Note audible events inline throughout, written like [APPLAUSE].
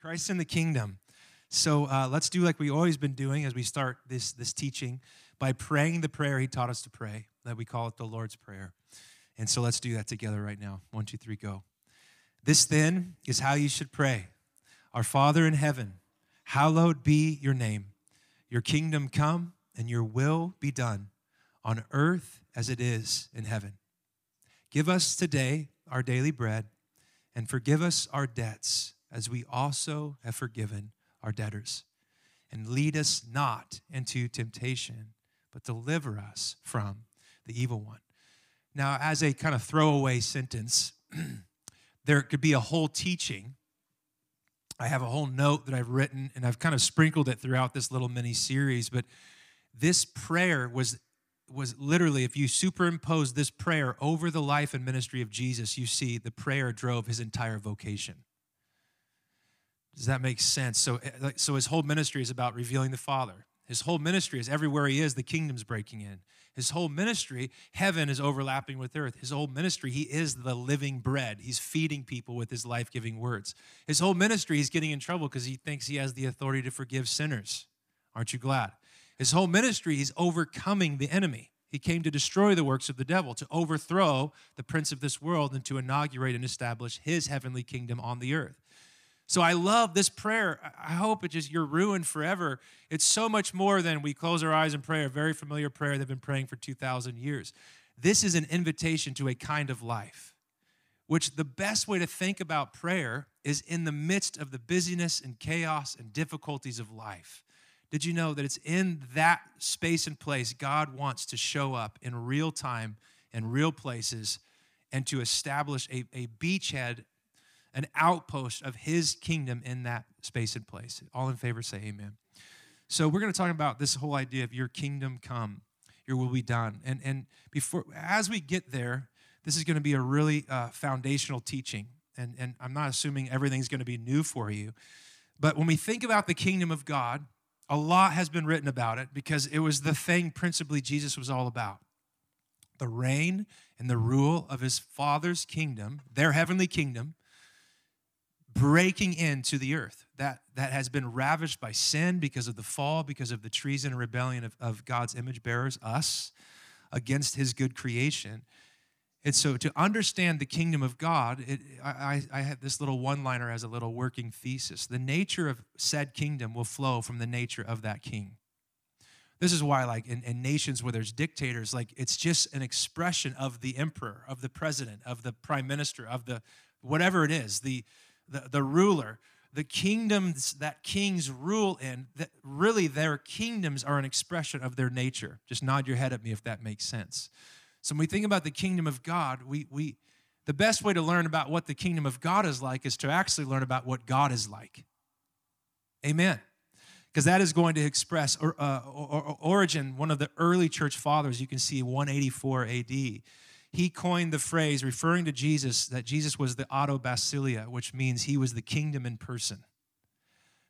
Christ in the kingdom. So uh, let's do like we always been doing as we start this this teaching by praying the prayer He taught us to pray. That we call it the Lord's prayer. And so let's do that together right now. One, two, three, go. This then is how you should pray. Our Father in heaven, hallowed be your name. Your kingdom come and your will be done on earth as it is in heaven. Give us today our daily bread and forgive us our debts as we also have forgiven our debtors. And lead us not into temptation, but deliver us from the evil one. Now, as a kind of throwaway sentence, [CLEARS THROAT] there could be a whole teaching. I have a whole note that I've written, and I've kind of sprinkled it throughout this little mini series. But this prayer was was literally, if you superimpose this prayer over the life and ministry of Jesus, you see the prayer drove his entire vocation. Does that make sense? So, eh, so his whole ministry is about revealing the Father. His whole ministry is everywhere he is, the kingdom's breaking in. His whole ministry, heaven is overlapping with earth. His whole ministry, he is the living bread. He's feeding people with his life giving words. His whole ministry, he's getting in trouble because he thinks he has the authority to forgive sinners. Aren't you glad? His whole ministry, he's overcoming the enemy. He came to destroy the works of the devil, to overthrow the prince of this world, and to inaugurate and establish his heavenly kingdom on the earth. So I love this prayer. I hope it just you're ruined forever. It's so much more than we close our eyes and pray, a very familiar prayer they've been praying for 2,000 years. This is an invitation to a kind of life, which the best way to think about prayer is in the midst of the busyness and chaos and difficulties of life. Did you know that it's in that space and place God wants to show up in real time in real places and to establish a, a beachhead, an outpost of his kingdom in that space and place? All in favor say amen. So we're going to talk about this whole idea of your kingdom come, your will be done. And, and before as we get there, this is going to be a really uh, foundational teaching. And, and I'm not assuming everything's going to be new for you. But when we think about the kingdom of God, a lot has been written about it because it was the thing principally Jesus was all about the reign and the rule of his Father's kingdom, their heavenly kingdom, breaking into the earth that, that has been ravaged by sin because of the fall, because of the treason and rebellion of, of God's image bearers, us, against his good creation. And so, to understand the kingdom of God, it, I, I have this little one liner as a little working thesis. The nature of said kingdom will flow from the nature of that king. This is why, like in, in, nations where there's dictators, like it's just an expression of the emperor, of the president, of the prime minister, of the whatever it is, the, the, the ruler. The kingdoms that kings rule in, that really their kingdoms are an expression of their nature. Just nod your head at me if that makes sense. So when we think about the kingdom of God, we, we the best way to learn about what the kingdom of God is like is to actually learn about what God is like. Amen. Because that is going to express or, uh, or, Origen, one of the early church fathers, you can see 184 AD. He coined the phrase referring to Jesus that Jesus was the auto basileia, which means he was the kingdom in person.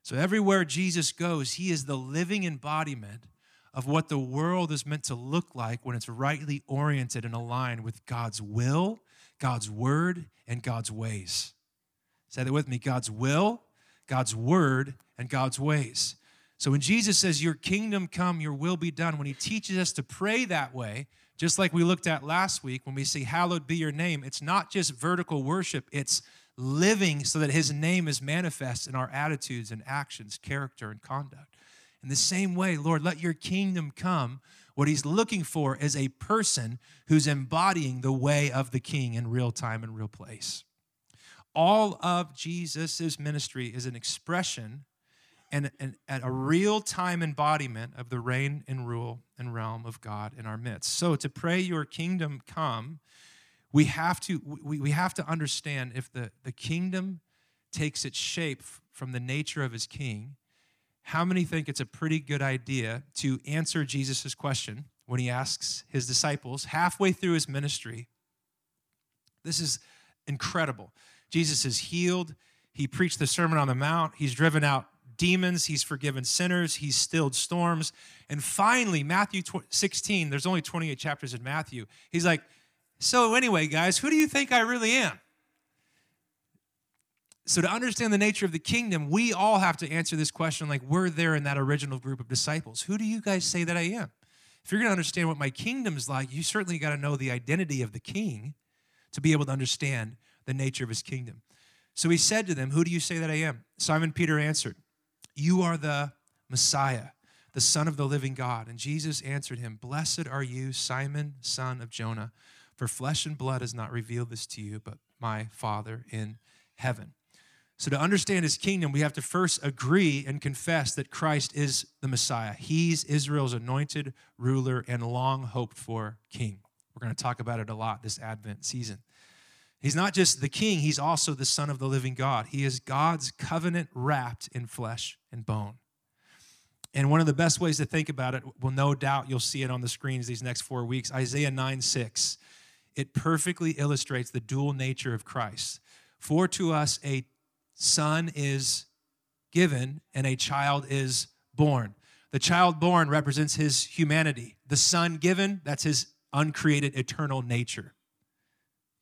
So everywhere Jesus goes, he is the living embodiment of what the world is meant to look like when it's rightly oriented and aligned with God's will, God's word, and God's ways. Say that with me God's will, God's word, and God's ways. So when Jesus says, Your kingdom come, your will be done, when he teaches us to pray that way, just like we looked at last week when we see, Hallowed be your name, it's not just vertical worship, it's living so that his name is manifest in our attitudes and actions, character, and conduct. In the same way, Lord, let your kingdom come. What he's looking for is a person who's embodying the way of the king in real time and real place. All of Jesus' ministry is an expression and, and, and a real time embodiment of the reign and rule and realm of God in our midst. So to pray your kingdom come, we have to we, we have to understand if the, the kingdom takes its shape from the nature of his king how many think it's a pretty good idea to answer Jesus' question when he asks his disciples halfway through his ministry? This is incredible. Jesus is healed. He preached the Sermon on the Mount. He's driven out demons. He's forgiven sinners. He's stilled storms. And finally, Matthew 16, there's only 28 chapters in Matthew. He's like, So, anyway, guys, who do you think I really am? So, to understand the nature of the kingdom, we all have to answer this question like we're there in that original group of disciples. Who do you guys say that I am? If you're going to understand what my kingdom's like, you certainly got to know the identity of the king to be able to understand the nature of his kingdom. So he said to them, Who do you say that I am? Simon Peter answered, You are the Messiah, the Son of the living God. And Jesus answered him, Blessed are you, Simon, son of Jonah, for flesh and blood has not revealed this to you, but my Father in heaven. So, to understand his kingdom, we have to first agree and confess that Christ is the Messiah. He's Israel's anointed ruler and long hoped for king. We're going to talk about it a lot this Advent season. He's not just the king, he's also the Son of the living God. He is God's covenant wrapped in flesh and bone. And one of the best ways to think about it, well, no doubt you'll see it on the screens these next four weeks Isaiah 9 6. It perfectly illustrates the dual nature of Christ. For to us a son is given and a child is born. The child born represents his humanity. The son given, that's his uncreated eternal nature.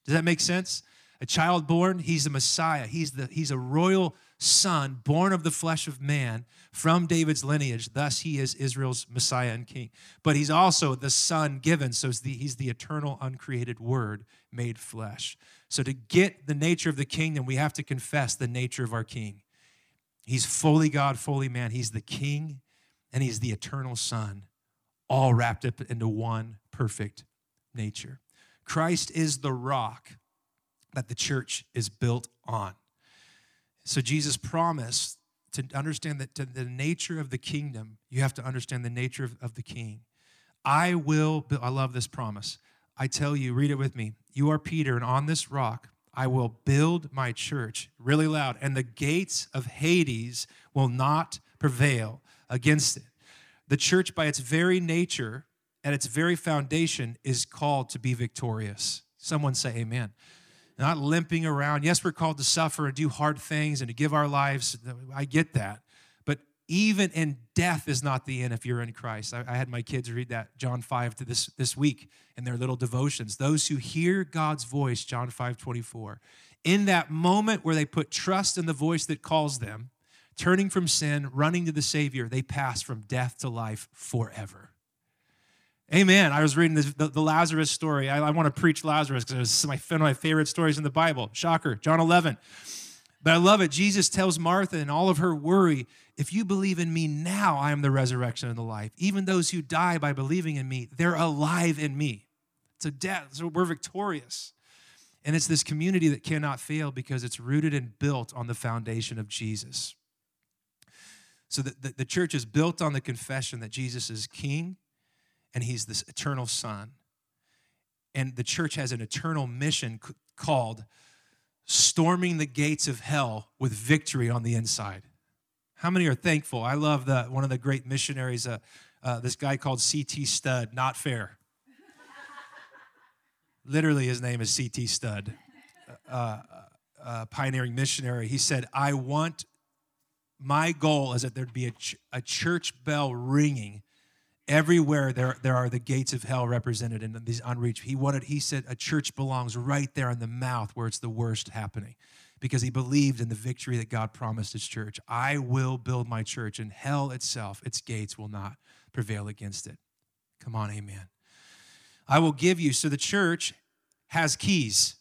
Does that make sense? A child born, he's the Messiah. He's, the, he's a royal son born of the flesh of man from David's lineage. Thus, he is Israel's Messiah and king. But he's also the son given. So the, he's the eternal, uncreated word made flesh. So, to get the nature of the kingdom, we have to confess the nature of our king. He's fully God, fully man. He's the king and he's the eternal son, all wrapped up into one perfect nature. Christ is the rock that the church is built on. So, Jesus promised to understand that to the nature of the kingdom, you have to understand the nature of, of the king. I will, I love this promise. I tell you, read it with me. You are Peter, and on this rock I will build my church, really loud, and the gates of Hades will not prevail against it. The church, by its very nature, at its very foundation, is called to be victorious. Someone say amen. Not limping around. Yes, we're called to suffer and do hard things and to give our lives. I get that But even in death is not the end if you're in Christ. I, I, had my kids read that John 5 to this, this week in their little devotions. Those who hear God's voice, John 5 24. In that moment where they put trust in the voice that calls them, turning from sin, running to the Savior, they pass from death to life forever. Amen. I was reading this, the, the, Lazarus story. I, I want to preach Lazarus because it's my, one of my favorite stories in the Bible. Shocker, John 11. But I love it. Jesus tells Martha and all of her worry, if you believe in me now, I am the resurrection and the life. Even those who die by believing in me, they're alive in me. A death. So we're victorious. And it's this community that cannot fail because it's rooted and built on the foundation of Jesus. So the, the, the church is built on the confession that Jesus is king and he's this eternal son. And the church has an eternal mission called storming the gates of hell with victory on the inside. How many are thankful? I love the one of the great missionaries, uh, uh, this guy called C.T. Studd. Not fair. [LAUGHS] Literally, his name is C.T. Studd, uh, uh, uh, pioneering missionary. He said, "I want my goal is that there'd be a, ch- a church bell ringing." Everywhere there, there are the gates of hell represented in these unreached he wanted he said a church belongs right there in the mouth where it's the worst happening because he believed in the victory that God promised his church. I will build my church, and hell itself, its gates will not prevail against it. Come on, amen. I will give you. So the church has keys.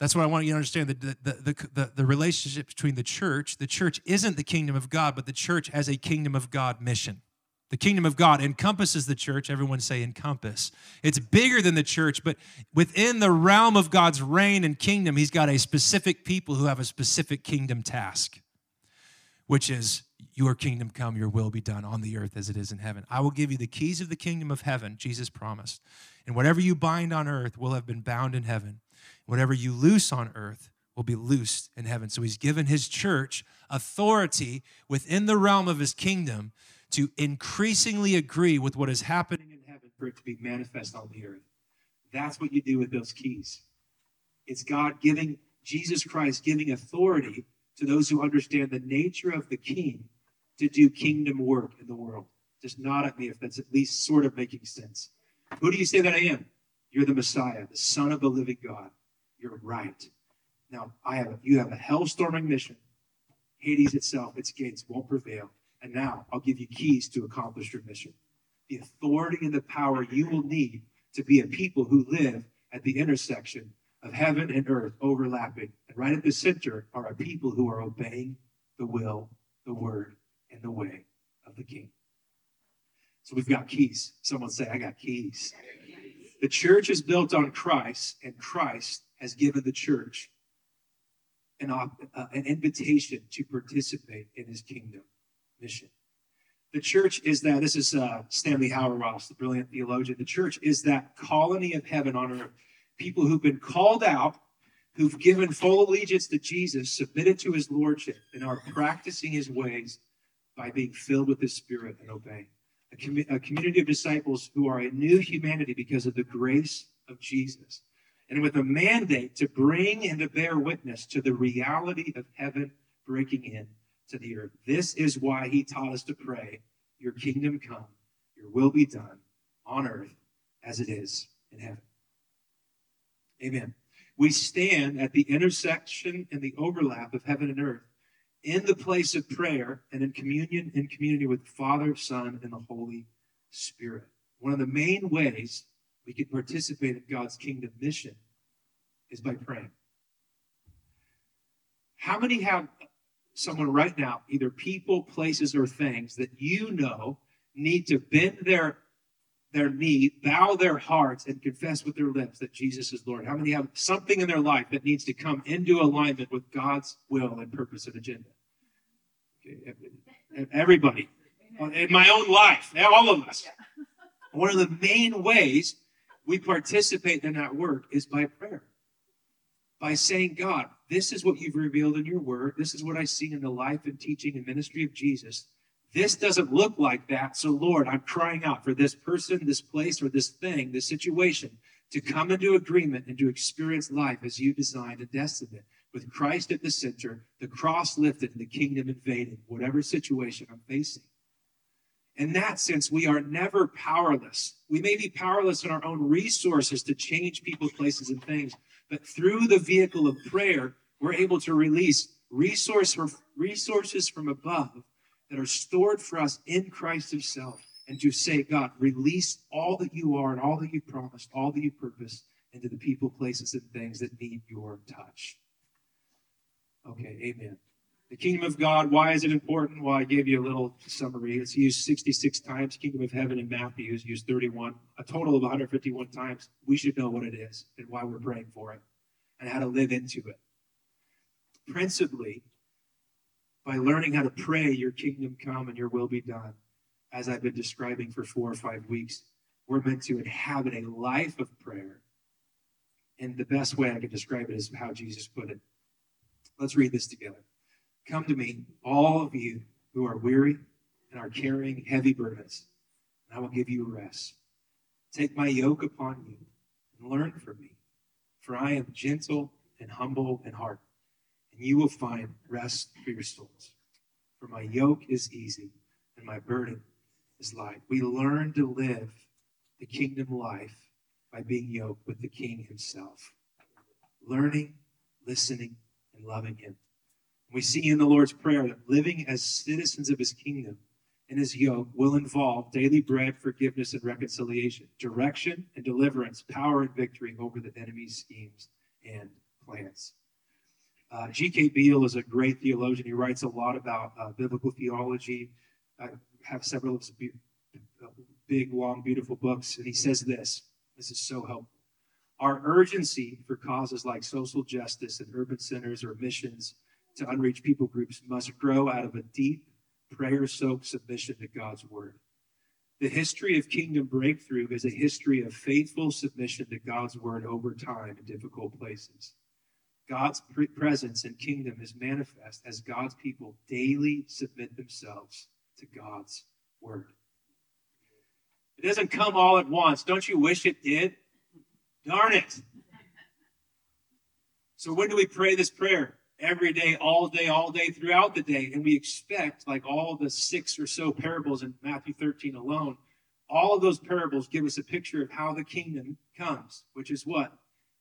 That's what I want you to understand the, the, the, the, relationship between the church. The church isn't the kingdom of God, but the church has a kingdom of God mission. The kingdom of God encompasses the church. Everyone say encompass. It's bigger than the church, but within the realm of God's reign and kingdom, He's got a specific people who have a specific kingdom task, which is your kingdom come, your will be done on the earth as it is in heaven. I will give you the keys of the kingdom of heaven, Jesus promised. And whatever you bind on earth will have been bound in heaven. Whatever you loose on earth will be loosed in heaven. So He's given His church authority within the realm of His kingdom to increasingly agree with what is happening in heaven for it to be manifest on the earth. That's what you do with those keys. It's God giving, Jesus Christ giving authority to those who understand the nature of the king to do kingdom work in the world. Just nod at me if that's at least sort of making sense. Who do you say that I am? You're the Messiah, the Son of the living God. You're right. Now, I have you have a hell-storming mission. Hades itself, its gates won't prevail. And now I'll give you keys to accomplish your mission. The authority and the power you will need to be a people who live at the intersection of heaven and earth overlapping. And right at the center are a people who are obeying the will, the word, and the way of the king. So we've got keys. Someone say, I got keys. The church is built on Christ, and Christ has given the church an, uh, an invitation to participate in his kingdom mission. The church is that, this is uh, Stanley Hauerwas, the brilliant theologian. The church is that colony of heaven on earth. People who've been called out, who've given full allegiance to Jesus, submitted to his lordship, and are practicing his ways by being filled with his spirit and obeying a, com- a community of disciples who are a new humanity because of the grace of Jesus, and with a mandate to bring and to bear witness to the reality of heaven breaking in to the earth. This is why he taught us to pray, Your kingdom come, your will be done on earth as it is in heaven. Amen. We stand at the intersection and the overlap of heaven and earth in the place of prayer and in communion in community with the Father, Son, and the Holy Spirit. One of the main ways we can participate in God's kingdom mission is by praying. How many have someone right now, either people, places, or things that you know need to bend their their knee, bow their hearts, and confess with their lips that Jesus is Lord? How many have something in their life that needs to come into alignment with God's will and purpose and agenda? Everybody. In my own life, all of us. One of the main ways we participate in that work is by prayer. By saying, God, this is what you've revealed in your word. This is what I see in the life and teaching and ministry of Jesus. This doesn't look like that. So, Lord, I'm crying out for this person, this place, or this thing, this situation to come into agreement and to experience life as you designed and destined it with Christ at the center, the cross lifted, and the kingdom invaded, whatever situation I'm facing. In that sense, we are never powerless. We may be powerless in our own resources to change people, places, and things, but through the vehicle of prayer, we're able to release resource resources from above that are stored for us in Christ Himself, and to say, God, release all that you are and all that you promised, all that you purposed into the people, places, and things that need your touch. Okay, amen. The kingdom of God, why is it important? Well, I gave you a little summary. It's used 66 times. Kingdom of heaven in Matthew is used 31, a total of 151 times. We should know what it is and why we're praying for it and how to live into it. Principally, by learning how to pray, your kingdom come and your will be done, as I've been describing for four or five weeks, we're meant to inhabit a life of prayer. And the best way I can describe it is how Jesus put it Let's read this together. Come to me, all of you who are weary and are carrying heavy burdens, and I will give you rest. Take my yoke upon you and learn from me, for I am gentle and humble in heart, and you will find rest for your souls. For my yoke is easy and my burden is light. We learn to live the kingdom life by being yoked with the King himself, learning, listening, and loving Him. We see in the Lord's Prayer that living as citizens of His kingdom and His yoke will involve daily bread, forgiveness, and reconciliation, direction and deliverance, power and victory over the enemy's schemes and plans. Uh, G.K. Beale is a great theologian. He writes a lot about uh, biblical theology. I have several of his big, long, beautiful books, and he says this. This is so helpful. Our urgency for causes like social justice and urban centers or missions to unreached people groups must grow out of a deep, prayer soaked submission to God's word. The history of kingdom breakthrough is a history of faithful submission to God's word over time in difficult places. God's presence and kingdom is manifest as God's people daily submit themselves to God's word. It doesn't come all at once. Don't you wish it did? Darn it. So when do we pray this prayer? Every day, all day, all day, throughout the day. And we expect, like all the six or so parables in Matthew 13 alone, all of those parables give us a picture of how the kingdom comes, which is what?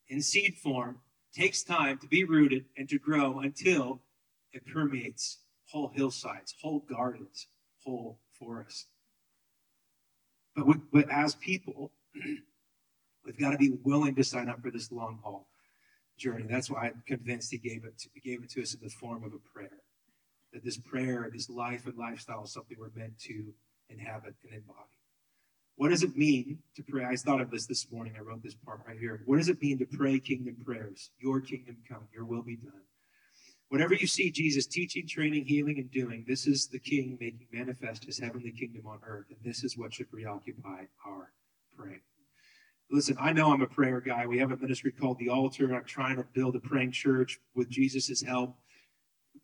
In seed form takes time to be rooted and to grow until it permeates whole hillsides, whole gardens, whole forests. But, we, but as people, [CLEARS THROAT] we've got to be willing to sign up for this long haul journey. That's why I'm convinced he gave it to, gave it to us in the form of a prayer. That this prayer, this life and lifestyle is something we're meant to inhabit and embody. What does it mean to pray? I thought of this this morning. I wrote this part right here. What does it mean to pray kingdom prayers? Your kingdom come, your will be done. Whatever you see Jesus teaching, training, healing, and doing, this is the King making manifest his heavenly kingdom on earth. And this is what should preoccupy our praying. Listen, I know I'm a prayer guy. We have a ministry called The Altar. I'm trying to build a praying church with Jesus' help.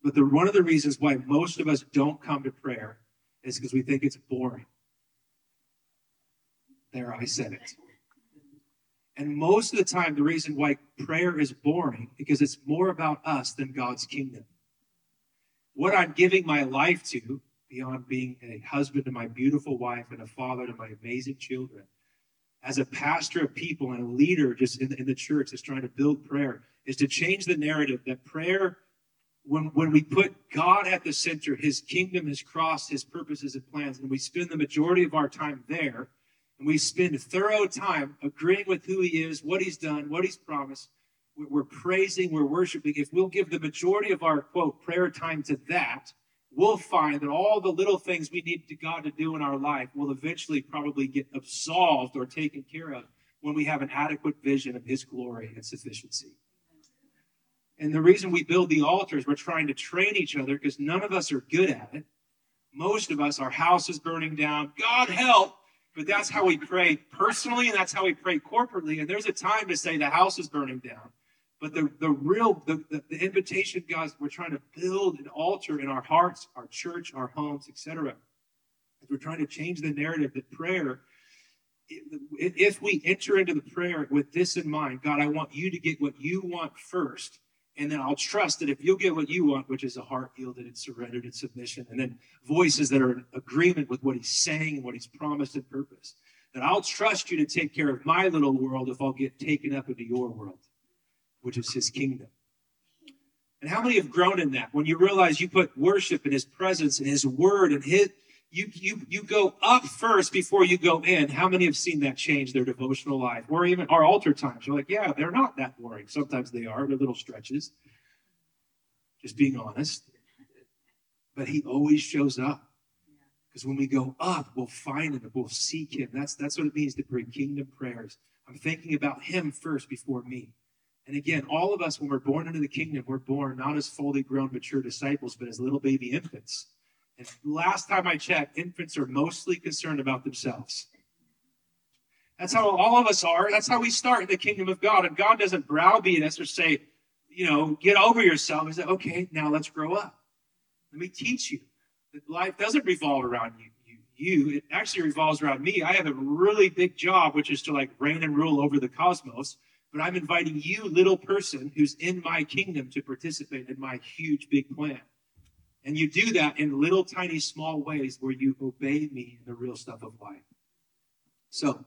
But the, one of the reasons why most of us don't come to prayer is because we think it's boring. There, I said it. And most of the time, the reason why prayer is boring because it's more about us than God's kingdom. What I'm giving my life to, beyond being a husband to my beautiful wife and a father to my amazing children, as a pastor of people and a leader just in, in the church that's trying to build prayer, is to change the narrative that prayer, when, when we put God at the center, his kingdom, his cross, his purposes and plans, and we spend the majority of our time there, and we spend thorough time agreeing with who he is, what he's done, what he's promised, we're praising, we're worshiping, if we'll give the majority of our quote prayer time to that, we'll find that all the little things we need God to do in our life will eventually probably get absolved or taken care of when we have an adequate vision of his glory and sufficiency. And the reason we build the altars, we're trying to train each other because none of us are good at it. Most of us, our house is burning down. God help. But that's how we pray personally, and that's how we pray corporately. And there's a time to say the house is burning down. But the, the real, the, the, the invitation, guys, we're trying to build an altar in our hearts, our church, our homes, etc. We're trying to change the narrative that prayer, if we enter into the prayer with this in mind, God, I want you to get what you want first. And then I'll trust that if you'll get what you want, which is a heart yielded and surrendered and submission, and then voices that are in agreement with what he's saying and what he's promised and purpose, that I'll trust you to take care of my little world if I'll get taken up into your world which is his kingdom. And how many have grown in that? When you realize you put worship in his presence and his word and his you you you go up first before you go in. How many have seen that change their devotional life? Or even our altar times. You're like, yeah, they're not that boring. Sometimes they are, they're little stretches. Just being honest. But he always shows up. Because when we go up, we'll find him, we'll seek him. That's that's what it means to pray kingdom prayers. I'm thinking about him first before me. And again, all of us, when we're born into the kingdom, we're born not as fully grown, mature disciples, but as little baby infants. And last time I checked, infants are mostly concerned about themselves. That's how all of us are. That's how we start in the kingdom of God. And God doesn't browbeat us or say, you know, get over yourself. He said, okay, now let's grow up. Let me teach you that life doesn't revolve around you. You, you. It actually revolves around me. I have a really big job, which is to like reign and rule over the cosmos but I'm inviting you, little person who's in my kingdom, to participate in my huge, big plan. And you do that in little, tiny, small ways where you obey me in the real stuff of life. So,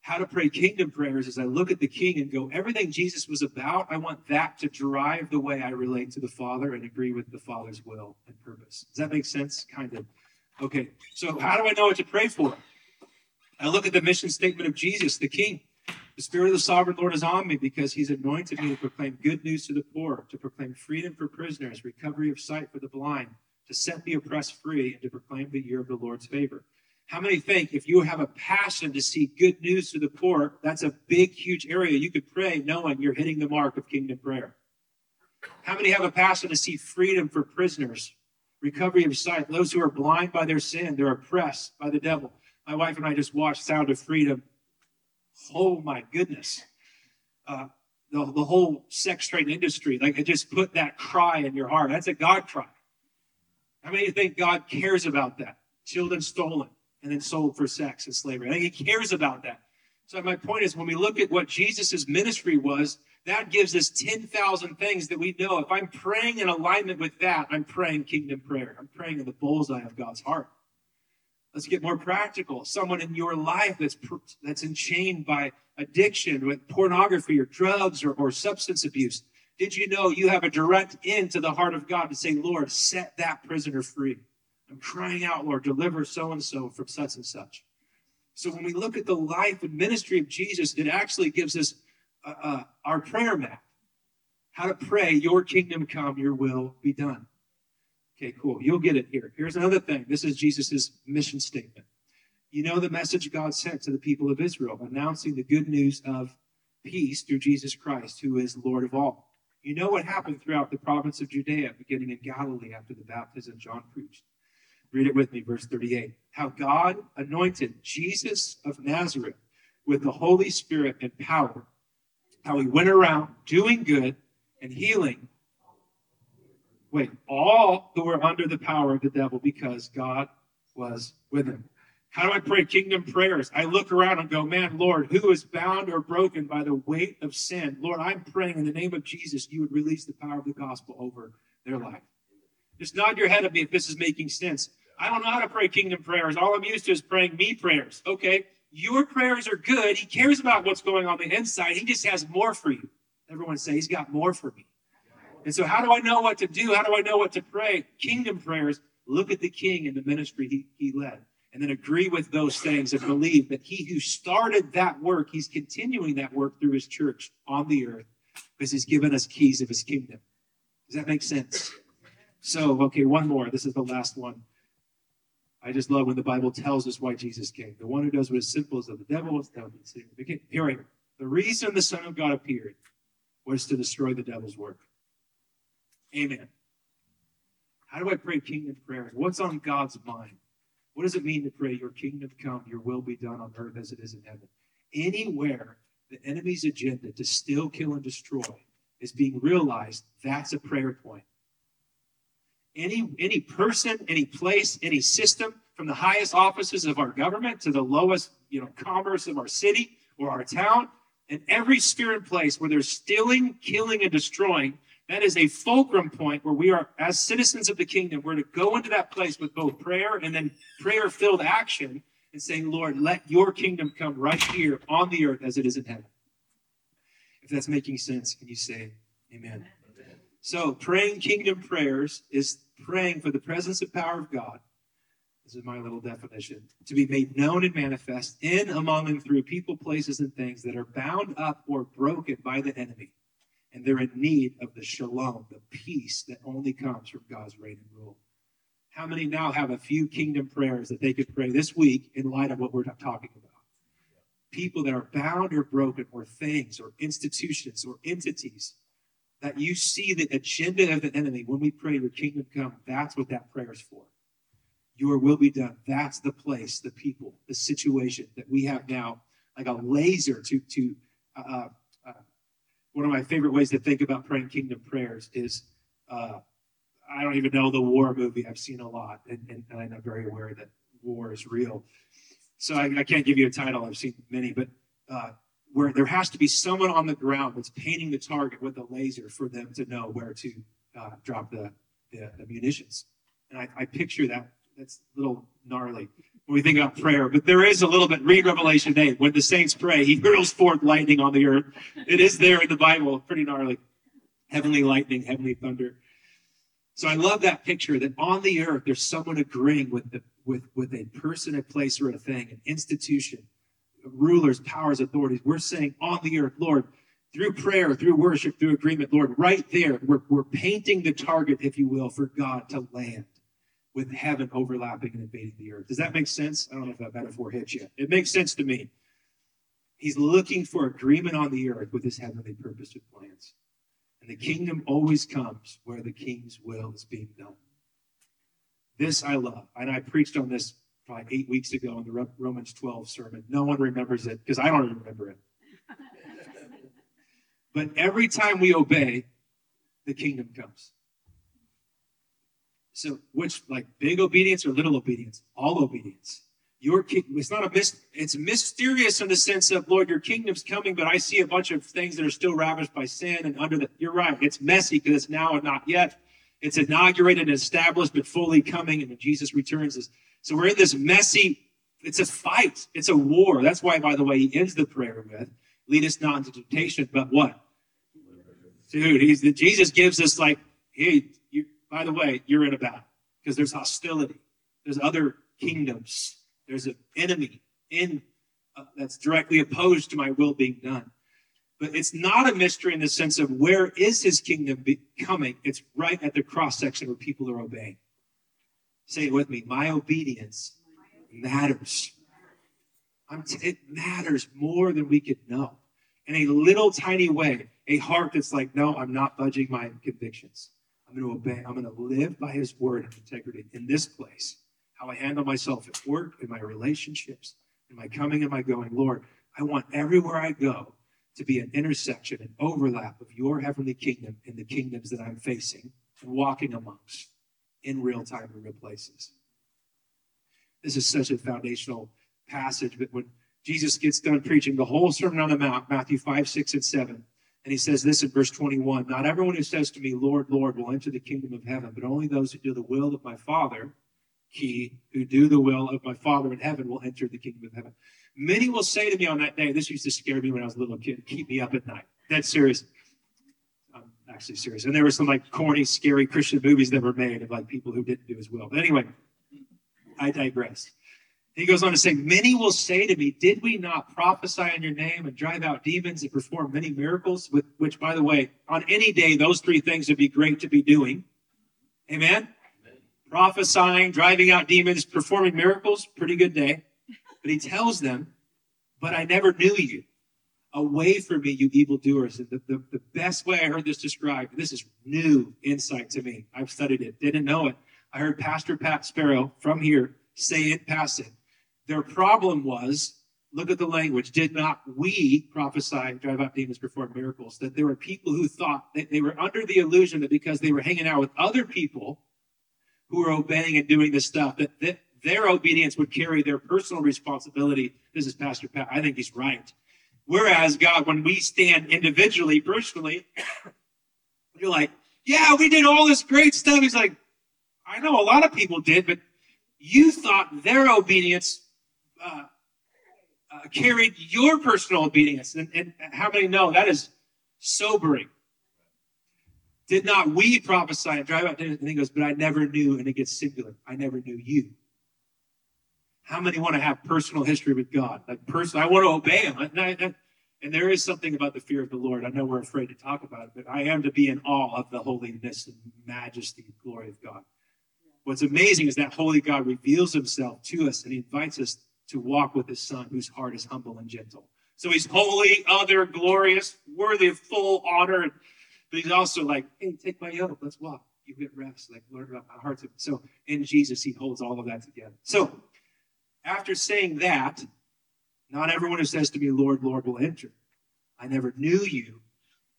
how to pray kingdom prayers is I look at the king and go, everything Jesus was about, I want that to drive the way I relate to the Father and agree with the Father's will and purpose. Does that make sense? Kind of. Okay, so how do I know what to pray for? I look at the mission statement of Jesus, the king. The Spirit of the Sovereign Lord is on me because He's anointed me to proclaim good news to the poor, to proclaim freedom for prisoners, recovery of sight for the blind, to set the oppressed free, and to proclaim the year of the Lord's favor. How many think if you have a passion to see good news to the poor, that's a big, huge area you could pray knowing you're hitting the mark of kingdom prayer? How many have a passion to see freedom for prisoners, recovery of sight, those who are blind by their sin, they're oppressed by the devil? My wife and I just watched Sound of Freedom oh my goodness, uh, the, the whole sex trade industry, like it just put that cry in your heart. That's a God cry. How many think God cares about that? Children stolen and then sold for sex and slavery. I think he cares about that. So my point is when we look at what Jesus' ministry was, that gives us 10,000 things that we know. If I'm praying in alignment with that, I'm praying kingdom prayer. I'm praying in the bullseye of God's heart. Let's get more practical. Someone in your life that's that's enchained by addiction with pornography or drugs or, or substance abuse. Did you know you have a direct in to the heart of God to say, Lord, set that prisoner free? I'm crying out, Lord, deliver so and so from such and such. So when we look at the life and ministry of Jesus, it actually gives us uh, uh, our prayer map. How to pray, Your kingdom come, Your will be done. Okay, cool. You'll get it here. Here's another thing. This is Jesus's mission statement. You know the message God sent to the people of Israel, announcing the good news of peace through Jesus Christ, who is Lord of all. You know what happened throughout the province of Judea, beginning in Galilee after the baptism John preached. Read it with me, verse 38. How God anointed Jesus of Nazareth with the Holy Spirit and power. How he went around doing good and healing. Wait, all who were under the power of the devil because God was with him. How do I pray kingdom prayers? I look around and go, man, Lord, who is bound or broken by the weight of sin? Lord, I'm praying in the name of Jesus, you would release the power of the gospel over their life. Just nod your head at me if this is making sense. I don't know how to pray kingdom prayers. All I'm used to is praying me prayers. Okay, your prayers are good. He cares about what's going on the inside. He just has more for you. Everyone say, He's got more for me. And so, how do I know what to do? How do I know what to pray? Kingdom prayers. Look at the king and the ministry he, he led and then agree with those things and believe that he who started that work, he's continuing that work through his church on the earth because he's given us keys of his kingdom. Does that make sense? So, okay, one more. This is the last one. I just love when the Bible tells us why Jesus came. The one who does what is simple is that the devil down. Here, here. The reason the Son of God appeared was to destroy the devil's work. Amen. How do I pray kingdom prayers? What's on God's mind? What does it mean to pray, Your kingdom come, your will be done on earth as it is in heaven? Anywhere the enemy's agenda to steal, kill, and destroy is being realized, that's a prayer point. Any, any person, any place, any system, from the highest offices of our government to the lowest you know, commerce of our city or our town, and every sphere and place where there's stealing, killing, and destroying, that is a fulcrum point where we are, as citizens of the kingdom, we're to go into that place with both prayer and then prayer filled action and saying, Lord, let your kingdom come right here on the earth as it is in heaven. If that's making sense, can you say amen? amen. So, praying kingdom prayers is praying for the presence and power of God. This is my little definition to be made known and manifest in, among, and through people, places, and things that are bound up or broken by the enemy and they're in need of the shalom, the peace that only comes from God's reign and rule. How many now have a few kingdom prayers that they could pray this week in light of what we're talking about? People that are bound or broken, or things, or institutions, or entities that you see the agenda of the enemy when we pray, Your kingdom come, that's what that prayer is for. Your will be done. That's the place, the people, the situation that we have now, like a laser to to uh, one of my favorite ways to think about praying kingdom prayers is uh, I don't even know the war movie. I've seen a lot, and, and, and I'm very aware that war is real. So I, I, can't give you a title. I've seen many, but uh, where there has to be someone on the ground that's painting the target with a laser for them to know where to uh, drop the, the, the, munitions. And I, I picture that. That's a little gnarly when we think about prayer, but there is a little bit. Read Revelation 8. When the saints pray, he hurls forth lightning on the earth. It is there in the Bible, pretty gnarly. Heavenly lightning, heavenly thunder. So I love that picture that on the earth there's someone agreeing with the, with with a person, a place, or a thing, an institution, rulers, powers, authorities. We're saying on the earth, Lord, through prayer, through worship, through agreement, Lord, right there, we're, we're painting the target, if you will, for God to land with heaven overlapping and invading the earth. Does that make sense? I don't know if that metaphor hits you. It makes sense to me. He's looking for agreement on the earth with his heavenly purpose and plans. And the kingdom always comes where the king's will is being done. This I love. And I preached on this probably eight weeks ago in the Romans 12 sermon. No one remembers it because I don't remember it. [LAUGHS] but every time we obey, the kingdom comes. So, which like big obedience or little obedience? All obedience. Your it's not a mis, it's mysterious in the sense of Lord, your kingdom's coming, but I see a bunch of things that are still ravished by sin and under the. You're right. It's messy because it's now and not yet. It's inaugurated and established, but fully coming. And when Jesus returns, is So we're in this messy, it's a fight, it's a war. That's why, by the way, he ends the prayer with, lead us not into temptation, but what? Dude, he's, Jesus gives us like, hey, by the way, you're in a battle because there's hostility. There's other kingdoms. There's an enemy in uh, that's directly opposed to my will being done. But it's not a mystery in the sense of where is his kingdom coming? It's right at the cross section where people are obeying. Say it with me. My obedience matters. T- it matters more than we could know. In a little tiny way, a heart that's like, no, I'm not budging my convictions. I'm going to obey. I'm going to live by his word and integrity in this place. How I handle myself at work, in my relationships, in my coming and my going. Lord, I want everywhere I go to be an intersection, an overlap of your heavenly kingdom and the kingdoms that I'm facing walking amongst in real time and real places. This is such a foundational passage, but when Jesus gets done preaching the whole Sermon on the Mount, Matthew 5, 6, and 7, and he says this in verse 21 Not everyone who says to me, Lord, Lord, will enter the kingdom of heaven, but only those who do the will of my Father, he who do the will of my Father in heaven will enter the kingdom of heaven. Many will say to me on that day, this used to scare me when I was a little kid, keep me up at night. That's serious. I'm actually serious. And there were some like corny, scary Christian movies that were made of like people who didn't do as well. But anyway, I digress. He goes on to say, Many will say to me, Did we not prophesy in your name and drive out demons and perform many miracles? With, which, by the way, on any day, those three things would be great to be doing. Amen? Amen. Prophesying, driving out demons, performing miracles, pretty good day. But he tells them, But I never knew you. Away from me, you evildoers. And the, the, the best way I heard this described, this is new insight to me. I've studied it, didn't know it. I heard Pastor Pat Sparrow from here say it, pass it. Their problem was look at the language. Did not we prophesy, drive out demons, perform miracles? That there were people who thought that they were under the illusion that because they were hanging out with other people who were obeying and doing this stuff, that, that their obedience would carry their personal responsibility. This is Pastor Pat. I think he's right. Whereas God, when we stand individually, personally, [COUGHS] you're like, yeah, we did all this great stuff. He's like, I know a lot of people did, but you thought their obedience uh, uh, carried your personal obedience. And, and how many know that is sobering? Did not we prophesy and drive out? demons? And he goes, but I never knew, and it gets singular. I never knew you. How many want to have personal history with God? Like person, I want to obey Him. And, I, and there is something about the fear of the Lord. I know we're afraid to talk about it, but I am to be in awe of the holiness and majesty and glory of God. What's amazing is that holy God reveals Himself to us, and He invites us to walk with His Son, whose heart is humble and gentle. So He's holy, other, glorious, worthy of full honor. But He's also like, hey, take my yoke, let's walk. You get rest, like learn about my heart. So in Jesus, He holds all of that together. So after saying that, not everyone who says to me, Lord, Lord, will enter. I never knew you.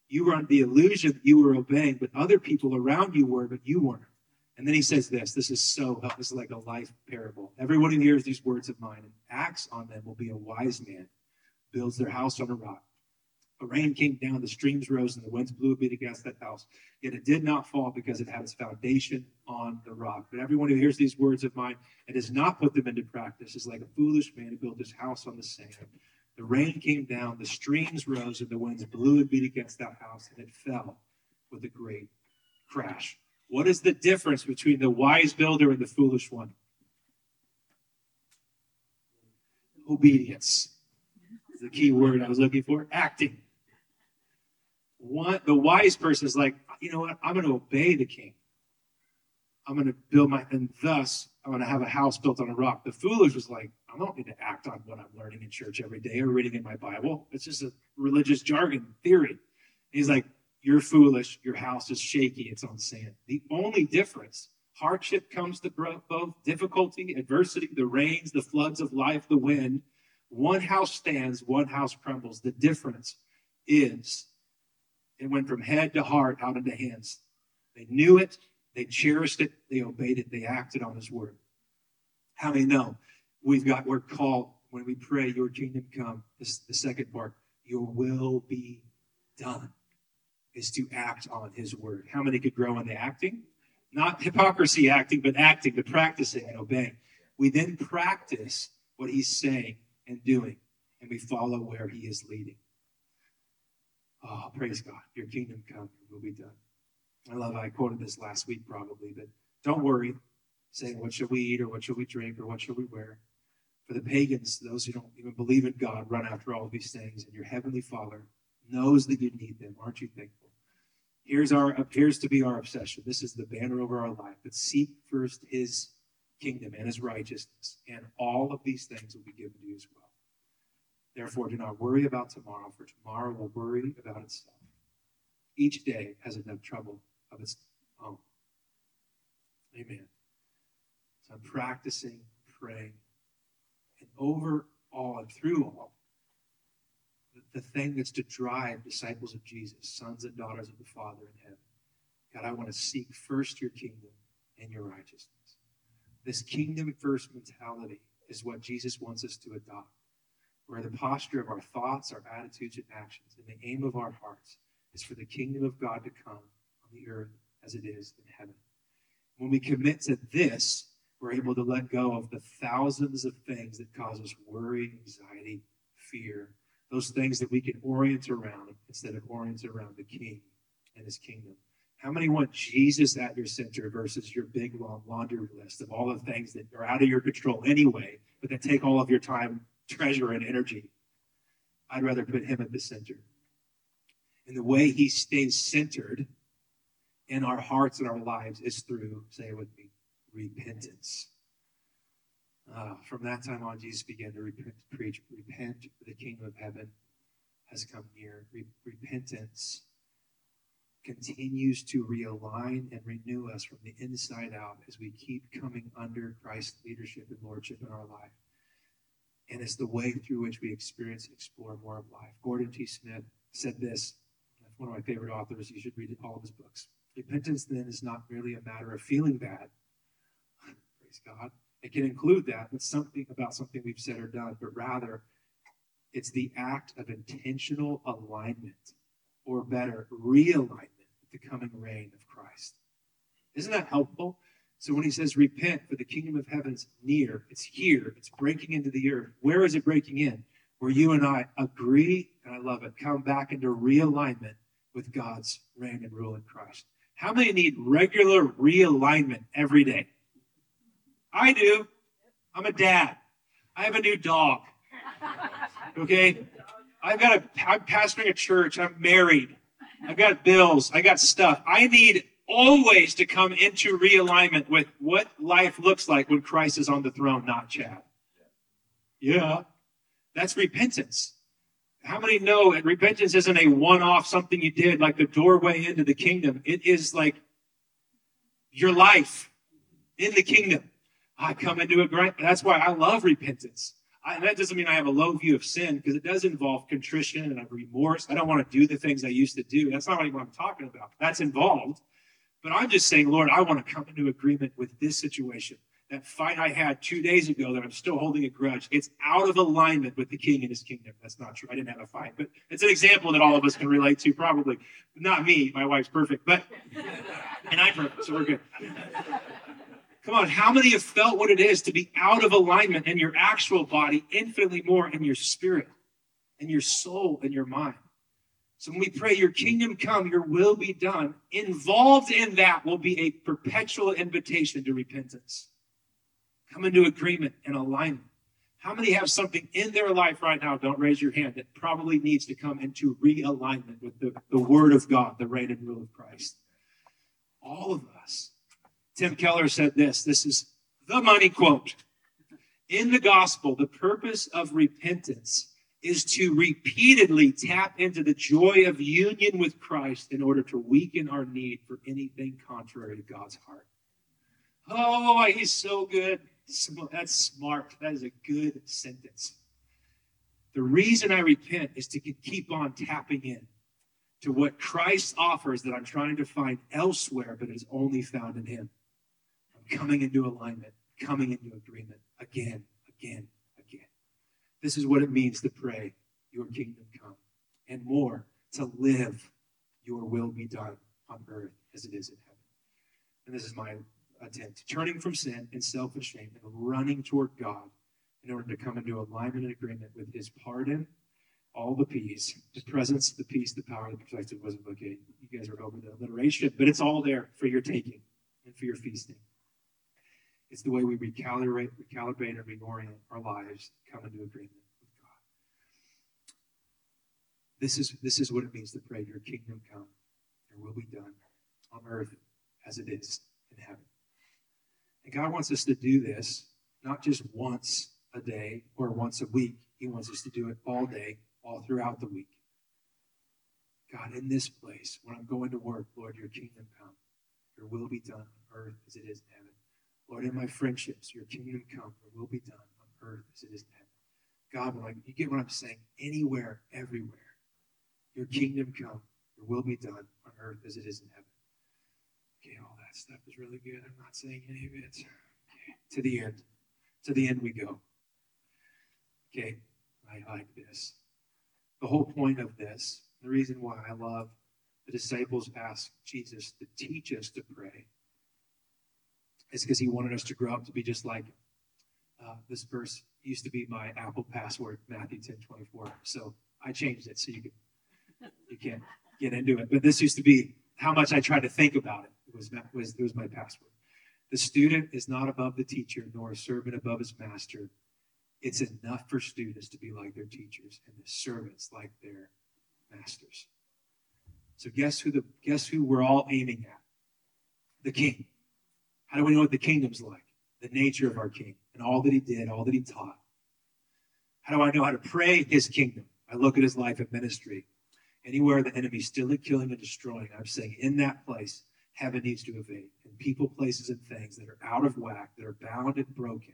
You were under the illusion that you were obeying, but other people around you were, but you weren't. And then he says this this is so, this is like a life parable. Everyone who hears these words of mine and acts on them will be a wise man, builds their house on a rock. A rain came down, the streams rose, and the winds blew a beat against that house. Yet it did not fall because it had its foundation on the rock. But everyone who hears these words of mine and does not put them into practice is like a foolish man who built his house on the sand. The rain came down, the streams rose, and the winds blew and beat against that house, and it fell with a great crash. What is the difference between the wise builder and the foolish one? Obedience is the key word I was looking for. Acting. One, the wise person is like, you know what? I'm going to obey the king. I'm going to build my, and thus I'm going to have a house built on a rock. The foolish was like, I don't need to act on what I'm learning in church every day or reading in my Bible. It's just a religious jargon theory. He's like, you're foolish. Your house is shaky. It's on sand. The only difference hardship comes to both difficulty, adversity, the rains, the floods of life, the wind. One house stands, one house crumbles. The difference is it went from head to heart out into hands. They knew it, they cherished it, they obeyed it, they acted on his word. How many know we've got, we're called when we pray, Your kingdom come, this, the second part, Your will be done is to act on his word. How many could grow in the acting? Not hypocrisy acting, but acting, the practicing and obeying. we then practice what he's saying and doing, and we follow where he is leading. Oh, praise God. Your kingdom come, your will be done. I love I quoted this last week probably, but don't worry, saying what should we eat or what should we drink or what should we wear. For the pagans, those who don't even believe in God, run after all these things, and your heavenly Father knows that you need them. Aren't you thankful? Here's our appears to be our obsession. This is the banner over our life. But seek first his kingdom and his righteousness, and all of these things will be given to you as well. Therefore, do not worry about tomorrow, for tomorrow will worry about itself. Each day has enough trouble of its own. Amen. So I'm practicing praying. And over all and through all, the, thing that's to drive disciples of Jesus, sons and daughters of the Father in heaven. God, I want to seek first your kingdom and your righteousness. This kingdom first mentality is what Jesus wants us to adopt, where the posture of our thoughts, our attitudes, and actions, and the aim of our hearts is for the kingdom of God to come on the earth as it is in heaven. When we commit to this, we're able to let go of the thousands of things that cause us worry, anxiety, fear, those things that we can orient around instead of orient around the King and his kingdom. How many want Jesus at your center versus your big long laundry list of all the things that are out of your control anyway, but that take all of your time, treasure, and energy? I'd rather put him at the center. And the way he stays centered in our hearts and our lives is through, say it with me, repentance. Uh, from that time on, Jesus began to repent, preach, repent, for the kingdom of heaven has come near. Re- repentance continues to realign and renew us from the inside out as we keep coming under Christ's leadership and lordship in our life. And it's the way through which we experience and explore more of life. Gordon T. Smith said this. That's one of my favorite authors. You should read all of his books. Repentance then is not merely a matter of feeling bad. [LAUGHS] Praise God. It can include that, but something about something we've said or done, but rather it's the act of intentional alignment, or better, realignment with the coming reign of Christ. Isn't that helpful? So when he says repent for the kingdom of heaven's near, it's here, it's breaking into the earth. Where is it breaking in? Where you and I agree, and I love it, come back into realignment with God's reign and rule in Christ. How many need regular realignment every day? I do. I'm a dad. I have a new dog. Okay? I've got a, I'm pastoring a church. I'm married. I've got bills. I got stuff. I need always to come into realignment with what life looks like when Christ is on the throne, not Chad. Yeah. That's repentance. How many know that repentance isn't a one off something you did like the doorway into the kingdom? It is like your life in the kingdom. I come into a great, that's why I love repentance. I, that doesn't mean I have a low view of sin because it does involve contrition and remorse. I don't want to do the things I used to do. That's not what I'm talking about. That's involved. But I'm just saying, Lord, I want to come into agreement with this situation. That fight I had two days ago that I'm still holding a grudge, it's out of alignment with the king and his kingdom. That's not true. I didn't have a fight, but it's an example that all of us can relate to, probably. Not me. My wife's perfect, but, and I'm perfect, so we're good. Come on, how many have felt what it is to be out of alignment in your actual body, infinitely more in your spirit, in your soul, and your mind? So when we pray, Your kingdom come, Your will be done, involved in that will be a perpetual invitation to repentance. Come into agreement and alignment. How many have something in their life right now? Don't raise your hand that probably needs to come into realignment with the, the Word of God, the reign and rule of Christ. All of us. Tim Keller said this this is the money quote. In the gospel, the purpose of repentance is to repeatedly tap into the joy of union with Christ in order to weaken our need for anything contrary to God's heart. Oh, he's so good. That's smart. That is a good sentence. The reason I repent is to keep on tapping in to what Christ offers that I'm trying to find elsewhere, but is only found in Him coming into alignment, coming into agreement again, again, again. This is what it means to pray, Your kingdom come, and more, to live, Your will be done on earth as it is in heaven. And this is my attempt, turning from sin and selfish shame and running toward God in order to come into alignment and agreement with his pardon, all the peace, the presence, the peace, the power, the perspective wasn't okay. You guys are over the alliteration, but it's all there for your taking and for your feasting. It's the way we recalibrate, recalibrate and reorient our lives, come into agreement with God. This is this is what it means to pray, your kingdom come, your will be done on earth as it is in heaven. And God wants us to do this not just once a day or once a week. He wants us to do it all day, all throughout the week. God, in this place, when I'm going to work, Lord, your kingdom come. Your will be done on earth as it is in heaven. Lord, in my friendships, your kingdom come. Your will be done on earth as it is in heaven. God, when I, you get what I'm saying? Anywhere, everywhere. Your kingdom come. Your will be done on earth as it is in heaven. Okay, all that stuff is really good. I'm not saying any of it. Okay, to the end. To the end we go. Okay, I like this. The whole point of this, the reason why I love the disciples ask Jesus to teach us to pray is because he wanted us to grow up to be just like. Uh, this verse used to be my Apple password, Matthew 10 24. So I changed it so you can you can't get into it. But this used to be how much I tried to think about it. It was was it was my password. The student is not above the teacher, nor a servant above his master. It's enough for students to be like their teachers and the servants like their masters. So guess who the guess who we're all aiming at? The king. How do we know what the kingdom's like? The nature of our king and all that he did, all that he taught. How do I know how to pray his kingdom? I look at his life and ministry. Anywhere the enemy's still killing and destroying, I'm saying in that place, heaven needs to evade. And people, places, and things that are out of whack, that are bound and broken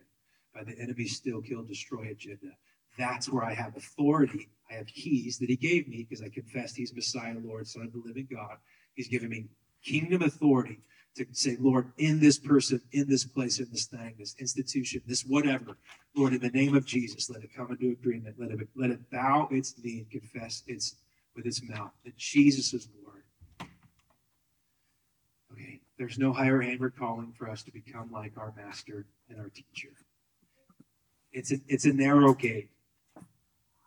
by the enemy's still kill, destroy agenda. That's where I have authority. I have keys that he gave me because I confessed he's Messiah, Lord, Son of the living God. He's given me kingdom authority to say, Lord, in this person, in this place, in this thing, this institution, this whatever, Lord, in the name of Jesus, let it come into agreement. Let it, let it bow its knee and confess its with its mouth that Jesus is Lord. Okay, there's no higher aim or calling for us to become like our master and our teacher. It's a, it's a narrow gate.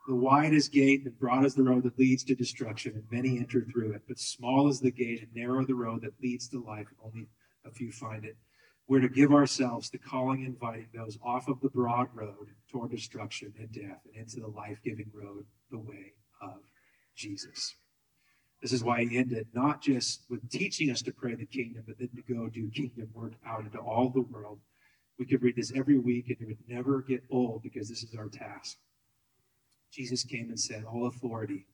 The wide is gate and broad is the road that leads to destruction, and many enter through it. But small is the gate and narrow the road that leads to life, and only a few find it. We're to give ourselves to calling and inviting those off of the broad road toward destruction and death and into the life giving road, the way of Jesus. This is why he ended not just with teaching us to pray the kingdom, but then to go do kingdom work out into all the world. We could read this every week and it would never get old because this is our task. Jesus came and said, All authority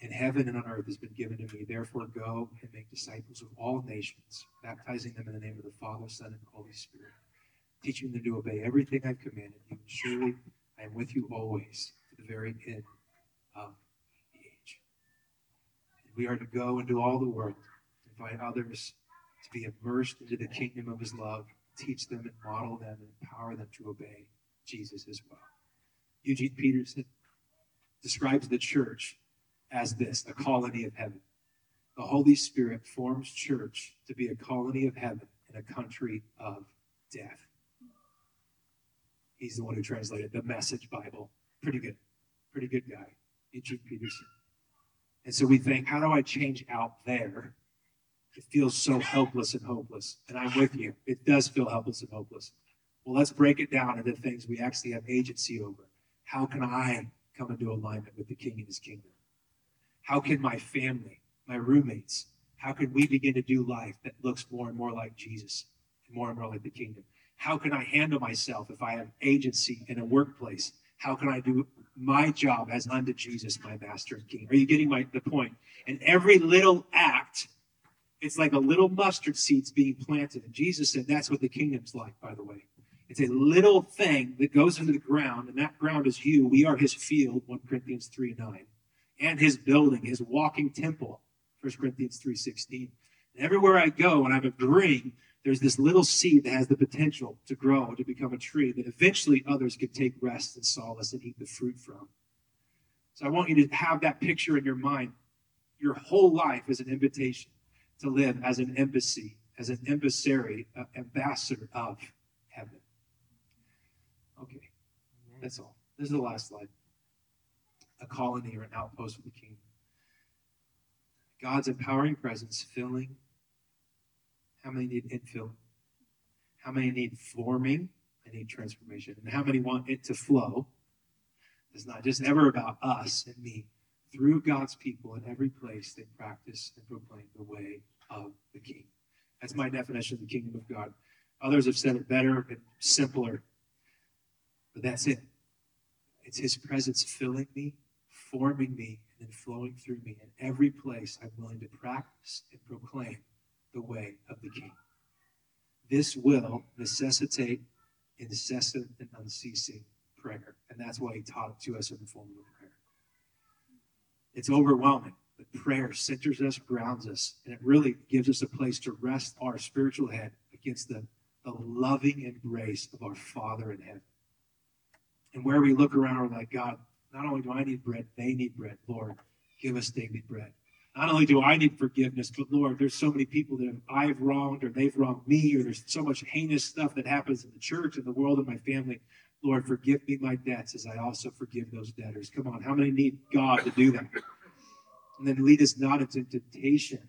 in heaven and on earth has been given to me. Therefore, go and make disciples of all nations, baptizing them in the name of the Father, Son, and Holy Spirit, teaching them to obey everything I've commanded you. And surely I am with you always to the very end of the age. And we are to go into all the world, invite others to be immersed into the kingdom of his love, teach them and model them and empower them to obey Jesus as well. Eugene Peterson describes the church as this a colony of heaven. The Holy Spirit forms church to be a colony of heaven in a country of death. He's the one who translated the Message Bible. Pretty good. Pretty good guy, Eugene Peterson. And so we think, how do I change out there? It feels so helpless and hopeless. And I'm with you. It does feel helpless and hopeless. Well, let's break it down into things we actually have agency over. How can I come into alignment with the King and his kingdom? How can my family, my roommates, how can we begin to do life that looks more and more like Jesus and more and more like the kingdom? How can I handle myself if I have agency in a workplace? How can I do my job as unto Jesus, my master and king? Are you getting my the point? And every little act, it's like a little mustard seeds being planted. And Jesus said that's what the kingdom's like, by the way. It's a little thing that goes into the ground, and that ground is you. We are his field, 1 Corinthians 3 9, and his building, his walking temple, 1 Corinthians 3 16. And everywhere I go and I'm agreeing, there's this little seed that has the potential to grow, to become a tree that eventually others can take rest and solace and eat the fruit from. So I want you to have that picture in your mind. Your whole life is an invitation to live as an embassy as an emissary, uh, ambassador of heaven. That's all. This is the last slide. A colony or an outpost of the kingdom. God's empowering presence filling. How many need infill? How many need forming? I need transformation. And how many want it to flow? It's not just ever about us and me. Through God's people in every place, they practice and proclaim the way of the King. That's my definition of the kingdom of God. Others have said it better and simpler, but that's it. It's His presence filling me, forming me, and then flowing through me. In every place, I'm willing to practice and proclaim the way of the King. This will necessitate incessant and unceasing prayer. And that's why he taught it to us in the form of prayer. It's overwhelming, but prayer centers us, grounds us, and it really gives us a place to rest our spiritual head against the, the loving embrace of our Father in heaven. And where we look around, we're like, God, not only do I need bread, they need bread. Lord, give us daily bread. Not only do I need forgiveness, but Lord, there's so many people that I've wronged or they've wronged me, or there's so much heinous stuff that happens in the church and the world and my family. Lord, forgive me my debts as I also forgive those debtors. Come on, how many need God to do that? And then lead us not into temptation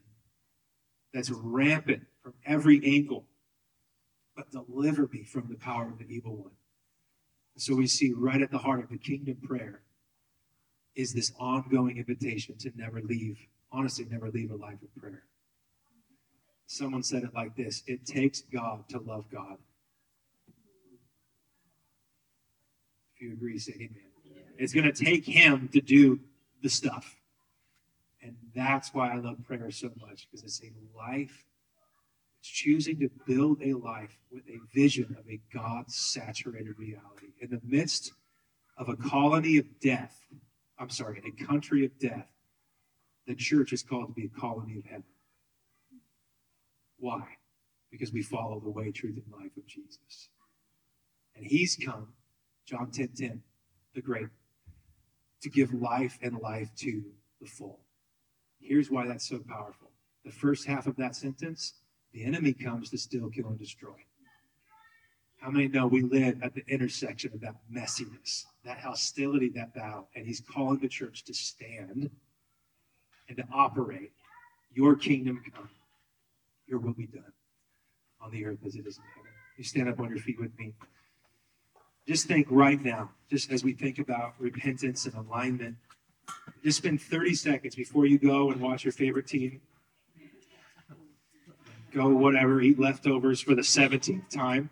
that's rampant from every angle, but deliver me from the power of the evil one. So we see right at the heart of the kingdom prayer is this ongoing invitation to never leave, honestly, never leave a life of prayer. Someone said it like this it takes God to love God. If you agree, say amen. It's going to take him to do the stuff. And that's why I love prayer so much, because it's a life. Choosing to build a life with a vision of a God saturated reality. In the midst of a colony of death, I'm sorry, a country of death, the church is called to be a colony of heaven. Why? Because we follow the way, truth, and life of Jesus. And he's come John 10 10, the great, to give life and life to the full. Here's why that's so powerful. The first half of that sentence, the enemy comes to steal, kill, and destroy. How many know we live at the intersection of that messiness, that hostility, that battle? And he's calling the church to stand and to operate. Your kingdom come, your will be done on the earth as it is in heaven. You stand up on your feet with me just think right now, just as we think about repentance and alignment, just spend 30 seconds before you go and watch your favorite team. Go, whatever, eat leftovers for the 17th time.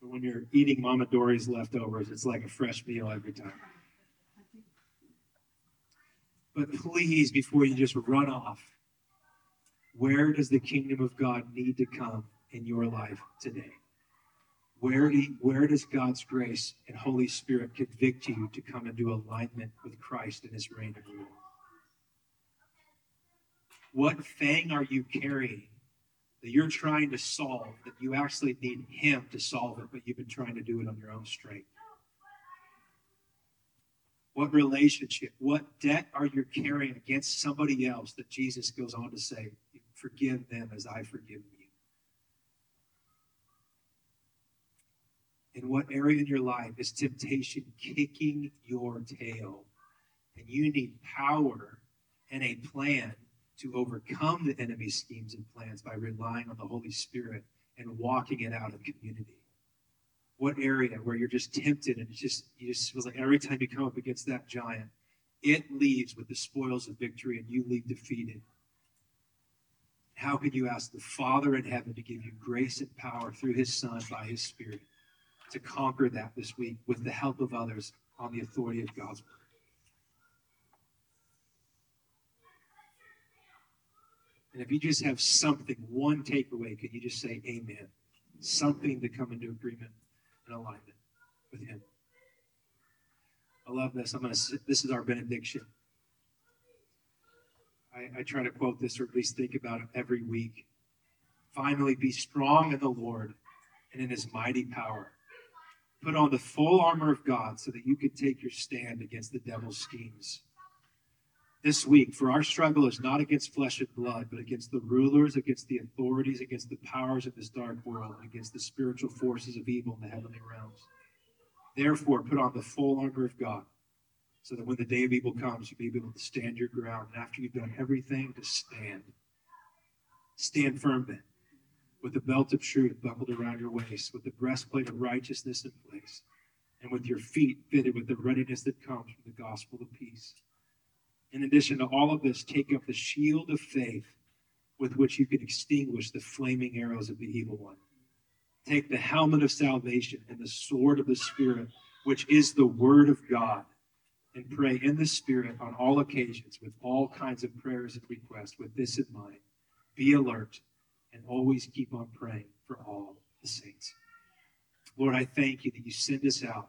But when you're eating Mama Dory's leftovers, it's like a fresh meal every time. But please, before you just run off, where does the kingdom of God need to come in your life today? Where, do you, where does God's grace and Holy Spirit convict you to come into alignment with Christ and his reign and rule? What thing are you carrying that you're trying to solve that you actually need him to solve it, but you've been trying to do it on your own strength? What relationship, what debt are you carrying against somebody else that Jesus goes on to say, Forgive them as I forgive you? in what area in your life is temptation kicking your tail? And you need power and a plan to overcome the enemy's schemes and plans by relying on the Holy Spirit and walking it out in community. What area where you're just tempted and it's just you just feel like every time you come up against that giant, it leaves with the spoils of victory and you leave defeated. How can you ask the Father in heaven to give you grace and power through his Son by his Spirit? to conquer that this week with the help of others on the authority of God's word. And if you just have something, one takeaway, could you just say amen? Something to come into agreement and alignment with Him. I love this. I'm to. This is our benediction. I, I try to quote this, or at least think about it every week. Finally, be strong in the Lord and in His mighty power. Put on the full armor of God so that you can take your stand against the devil's schemes. This week, for our struggle is not against flesh and blood, but against the rulers, against the authorities, against the powers of this dark world, against the spiritual forces of evil in the heavenly realms. Therefore, put on the full armor of God, so that when the day of evil comes, you may be able to stand your ground. And after you've done everything, to stand. Stand firm then, with the belt of truth buckled around your waist, with the breastplate of righteousness in place, and with your feet fitted with the readiness that comes from the gospel of peace. In addition to all of this, take up the shield of faith with which you can extinguish the flaming arrows of the evil one. Take the helmet of salvation and the sword of the Spirit, which is the word of God, and pray in the Spirit on all occasions with all kinds of prayers and requests. With this in mind, be alert and always keep on praying for all the saints. Lord, I thank you that you send us out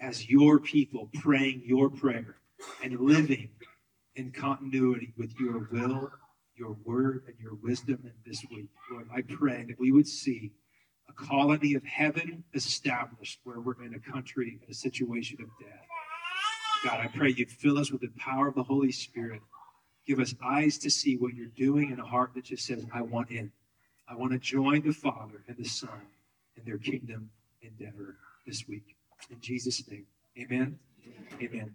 as your people praying your prayer and living in continuity with your will, your word, and your wisdom in this week. Lord, I pray that we would see a colony of heaven established where we're in a country in a situation of death. God, I pray you'd fill us with the power of the Holy Spirit. Give us eyes to see what you're doing and a heart that just says, I want in. I want to join the Father and the Son in their kingdom endeavor this week. In Jesus' name, amen. Amen.